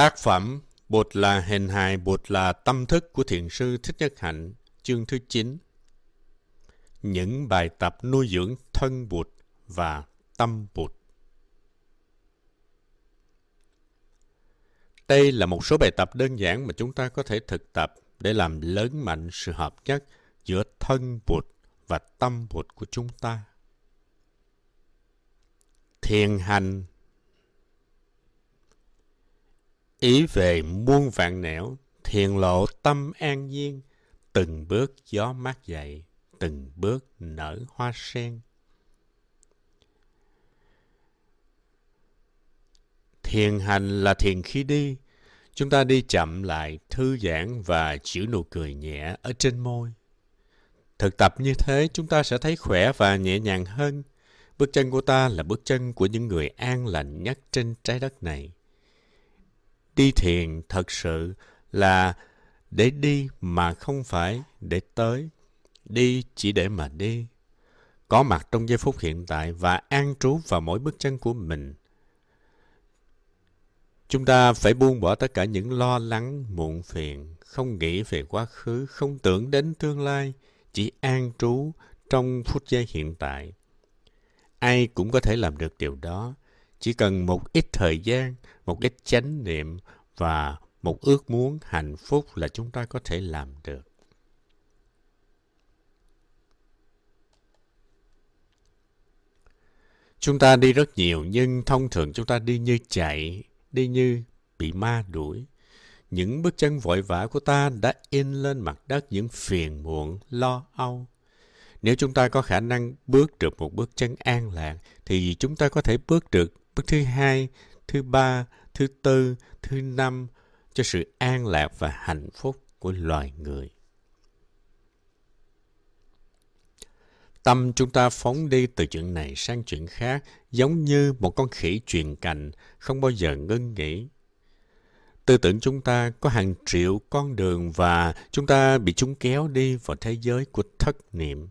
Tác phẩm bột là hình hài, bột là tâm thức của Thiền sư Thích Nhất Hạnh, chương thứ 9. Những bài tập nuôi dưỡng thân Bụt và tâm Bụt. Đây là một số bài tập đơn giản mà chúng ta có thể thực tập để làm lớn mạnh sự hợp nhất giữa thân Bụt và tâm Bụt của chúng ta. Thiền hành Ý về muôn vạn nẻo, thiền lộ tâm an nhiên, từng bước gió mát dậy, từng bước nở hoa sen. Thiền hành là thiền khi đi. Chúng ta đi chậm lại, thư giãn và chịu nụ cười nhẹ ở trên môi. Thực tập như thế, chúng ta sẽ thấy khỏe và nhẹ nhàng hơn. Bước chân của ta là bước chân của những người an lành nhất trên trái đất này. Đi thiền thật sự là để đi mà không phải để tới. Đi chỉ để mà đi. Có mặt trong giây phút hiện tại và an trú vào mỗi bước chân của mình. Chúng ta phải buông bỏ tất cả những lo lắng, muộn phiền, không nghĩ về quá khứ, không tưởng đến tương lai, chỉ an trú trong phút giây hiện tại. Ai cũng có thể làm được điều đó, chỉ cần một ít thời gian, một ít chánh niệm và một ước muốn hạnh phúc là chúng ta có thể làm được. Chúng ta đi rất nhiều nhưng thông thường chúng ta đi như chạy, đi như bị ma đuổi. Những bước chân vội vã của ta đã in lên mặt đất những phiền muộn, lo âu. Nếu chúng ta có khả năng bước được một bước chân an lạc, thì chúng ta có thể bước được bước thứ hai, thứ ba, thứ tư, thứ năm cho sự an lạc và hạnh phúc của loài người. Tâm chúng ta phóng đi từ chuyện này sang chuyện khác, giống như một con khỉ truyền cành, không bao giờ ngưng nghỉ. Tư tưởng chúng ta có hàng triệu con đường và chúng ta bị chúng kéo đi vào thế giới của thất niệm.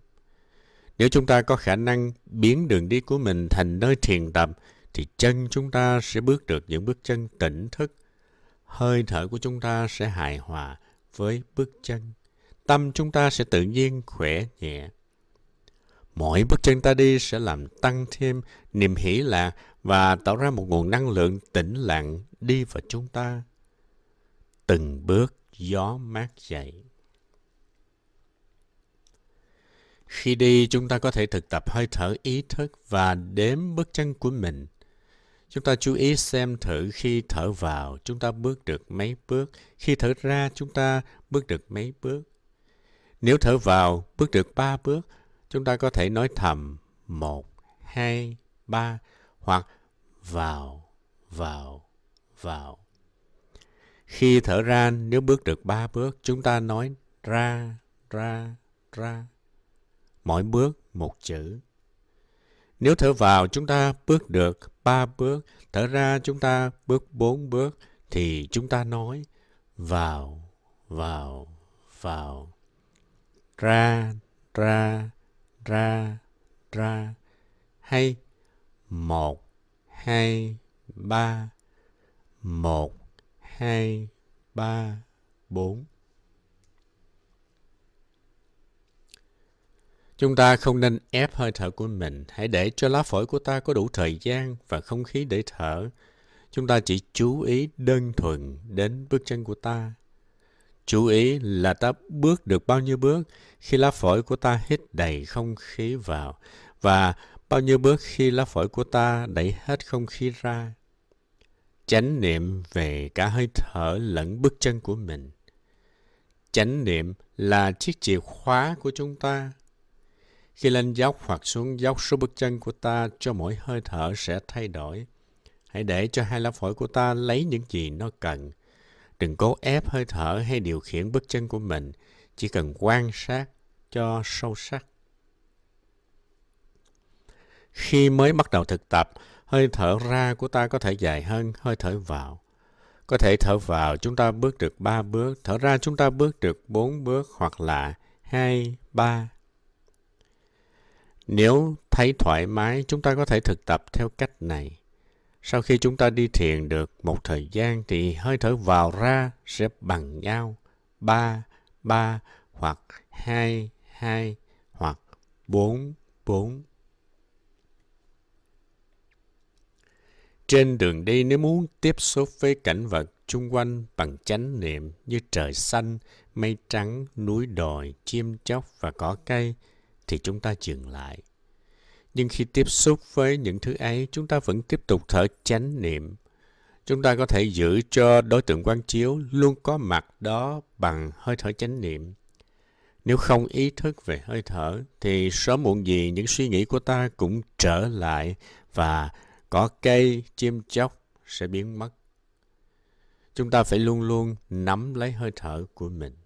Nếu chúng ta có khả năng biến đường đi của mình thành nơi thiền tập, thì chân chúng ta sẽ bước được những bước chân tỉnh thức. Hơi thở của chúng ta sẽ hài hòa với bước chân. Tâm chúng ta sẽ tự nhiên khỏe nhẹ. Mỗi bước chân ta đi sẽ làm tăng thêm niềm hỷ lạc và tạo ra một nguồn năng lượng tĩnh lặng đi vào chúng ta. Từng bước gió mát dậy. Khi đi, chúng ta có thể thực tập hơi thở ý thức và đếm bước chân của mình. Chúng ta chú ý xem thử khi thở vào, chúng ta bước được mấy bước. Khi thở ra, chúng ta bước được mấy bước. Nếu thở vào, bước được ba bước, chúng ta có thể nói thầm một, hai, ba hoặc vào, vào, vào. Khi thở ra, nếu bước được ba bước, chúng ta nói ra, ra, ra. Mỗi bước một chữ. Nếu thở vào chúng ta bước được ba bước, thở ra chúng ta bước bốn bước, thì chúng ta nói vào, vào, vào. Ra, ra, ra, ra. Hay một, hai, ba. Một, hai, ba, bốn. Chúng ta không nên ép hơi thở của mình, hãy để cho lá phổi của ta có đủ thời gian và không khí để thở. Chúng ta chỉ chú ý đơn thuần đến bước chân của ta. Chú ý là ta bước được bao nhiêu bước khi lá phổi của ta hít đầy không khí vào và bao nhiêu bước khi lá phổi của ta đẩy hết không khí ra. Chánh niệm về cả hơi thở lẫn bước chân của mình. Chánh niệm là chiếc chìa khóa của chúng ta khi lên dốc hoặc xuống dốc, số bước chân của ta cho mỗi hơi thở sẽ thay đổi. Hãy để cho hai lá phổi của ta lấy những gì nó cần. Đừng cố ép hơi thở hay điều khiển bước chân của mình. Chỉ cần quan sát cho sâu sắc. Khi mới bắt đầu thực tập, hơi thở ra của ta có thể dài hơn hơi thở vào. Có thể thở vào chúng ta bước được ba bước, thở ra chúng ta bước được bốn bước hoặc là hai, ba, nếu thấy thoải mái, chúng ta có thể thực tập theo cách này. Sau khi chúng ta đi thiền được một thời gian thì hơi thở vào ra sẽ bằng nhau. Ba, ba hoặc hai, hai hoặc bốn, bốn. Trên đường đi nếu muốn tiếp xúc với cảnh vật chung quanh bằng chánh niệm như trời xanh, mây trắng, núi đồi, chim chóc và cỏ cây, thì chúng ta dừng lại. Nhưng khi tiếp xúc với những thứ ấy, chúng ta vẫn tiếp tục thở chánh niệm. Chúng ta có thể giữ cho đối tượng quan chiếu luôn có mặt đó bằng hơi thở chánh niệm. Nếu không ý thức về hơi thở, thì sớm muộn gì những suy nghĩ của ta cũng trở lại và cỏ cây, chim chóc sẽ biến mất. Chúng ta phải luôn luôn nắm lấy hơi thở của mình.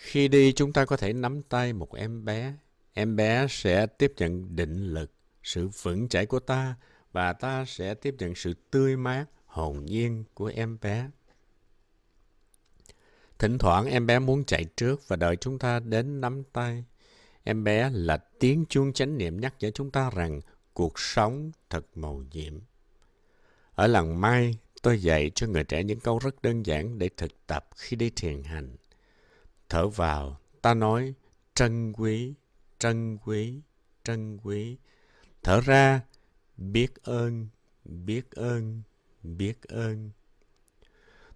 Khi đi, chúng ta có thể nắm tay một em bé. Em bé sẽ tiếp nhận định lực, sự vững chãi của ta và ta sẽ tiếp nhận sự tươi mát, hồn nhiên của em bé. Thỉnh thoảng em bé muốn chạy trước và đợi chúng ta đến nắm tay. Em bé là tiếng chuông chánh niệm nhắc nhở chúng ta rằng cuộc sống thật màu nhiệm. Ở làng Mai, tôi dạy cho người trẻ những câu rất đơn giản để thực tập khi đi thiền hành. Thở vào, ta nói trân quý, trân quý, trân quý. Thở ra, biết ơn, biết ơn, biết ơn.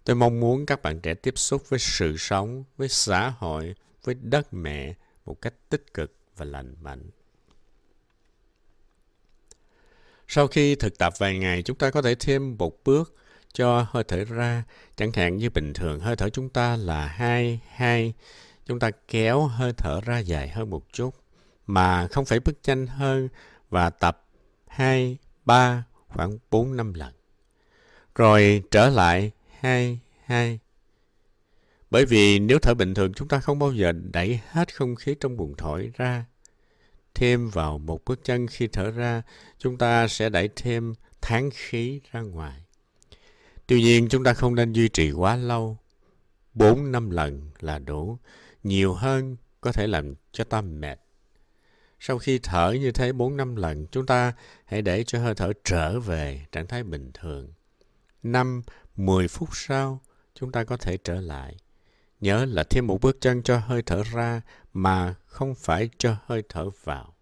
Tôi mong muốn các bạn trẻ tiếp xúc với sự sống, với xã hội, với đất mẹ một cách tích cực và lành mạnh. Sau khi thực tập vài ngày, chúng ta có thể thêm một bước cho hơi thở ra. Chẳng hạn như bình thường hơi thở chúng ta là 2, 2. Chúng ta kéo hơi thở ra dài hơn một chút mà không phải bước nhanh hơn và tập 2, 3 khoảng 4 năm lần. Rồi trở lại 2, 2. Bởi vì nếu thở bình thường chúng ta không bao giờ đẩy hết không khí trong buồng thổi ra thêm vào một bước chân khi thở ra, chúng ta sẽ đẩy thêm tháng khí ra ngoài. Tuy nhiên, chúng ta không nên duy trì quá lâu. bốn năm lần là đủ. Nhiều hơn có thể làm cho ta mệt. Sau khi thở như thế bốn năm lần, chúng ta hãy để cho hơi thở trở về trạng thái bình thường. năm mười phút sau, chúng ta có thể trở lại. Nhớ là thêm một bước chân cho hơi thở ra mà không phải cho hơi thở vào.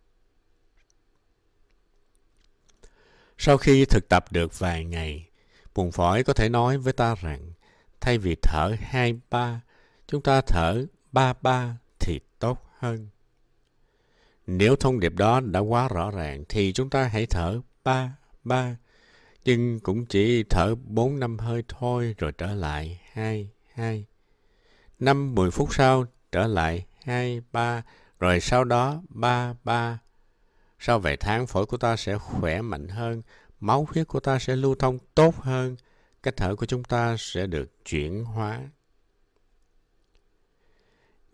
Sau khi thực tập được vài ngày, buồn phổi có thể nói với ta rằng thay vì thở hai ba, chúng ta thở ba ba thì tốt hơn. Nếu thông điệp đó đã quá rõ ràng thì chúng ta hãy thở ba ba, nhưng cũng chỉ thở bốn năm hơi thôi rồi trở lại hai hai. Năm mười phút sau trở lại hai ba, rồi sau đó ba ba. Sau vài tháng phổi của ta sẽ khỏe mạnh hơn, máu huyết của ta sẽ lưu thông tốt hơn, cách thở của chúng ta sẽ được chuyển hóa.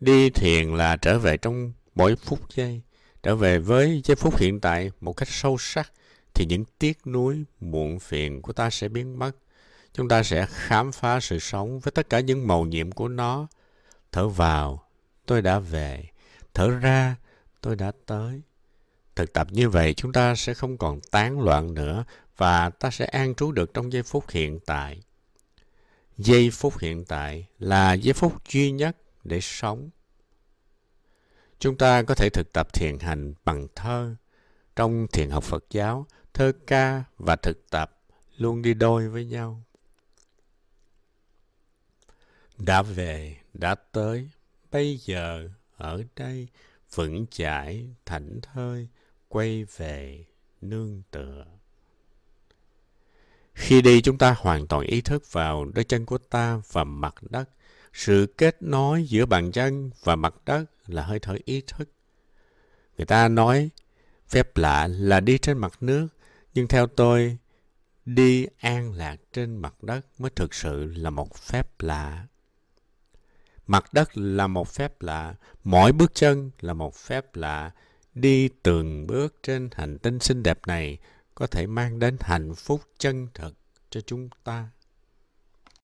Đi thiền là trở về trong mỗi phút giây, trở về với giây phút hiện tại một cách sâu sắc, thì những tiếc nuối, muộn phiền của ta sẽ biến mất. Chúng ta sẽ khám phá sự sống với tất cả những màu nhiệm của nó. Thở vào, tôi đã về. Thở ra, tôi đã tới. Thực tập như vậy chúng ta sẽ không còn tán loạn nữa và ta sẽ an trú được trong giây phút hiện tại. Giây phút hiện tại là giây phút duy nhất để sống. Chúng ta có thể thực tập thiền hành bằng thơ. Trong thiền học Phật giáo, thơ ca và thực tập luôn đi đôi với nhau. Đã về, đã tới, bây giờ ở đây vững chãi thảnh thơi quay về nương tựa. Khi đi chúng ta hoàn toàn ý thức vào đôi chân của ta và mặt đất. Sự kết nối giữa bàn chân và mặt đất là hơi thở ý thức. Người ta nói phép lạ là đi trên mặt nước nhưng theo tôi đi an lạc trên mặt đất mới thực sự là một phép lạ. Mặt đất là một phép lạ, mỗi bước chân là một phép lạ. Đi từng bước trên hành tinh xinh đẹp này có thể mang đến hạnh phúc chân thật cho chúng ta.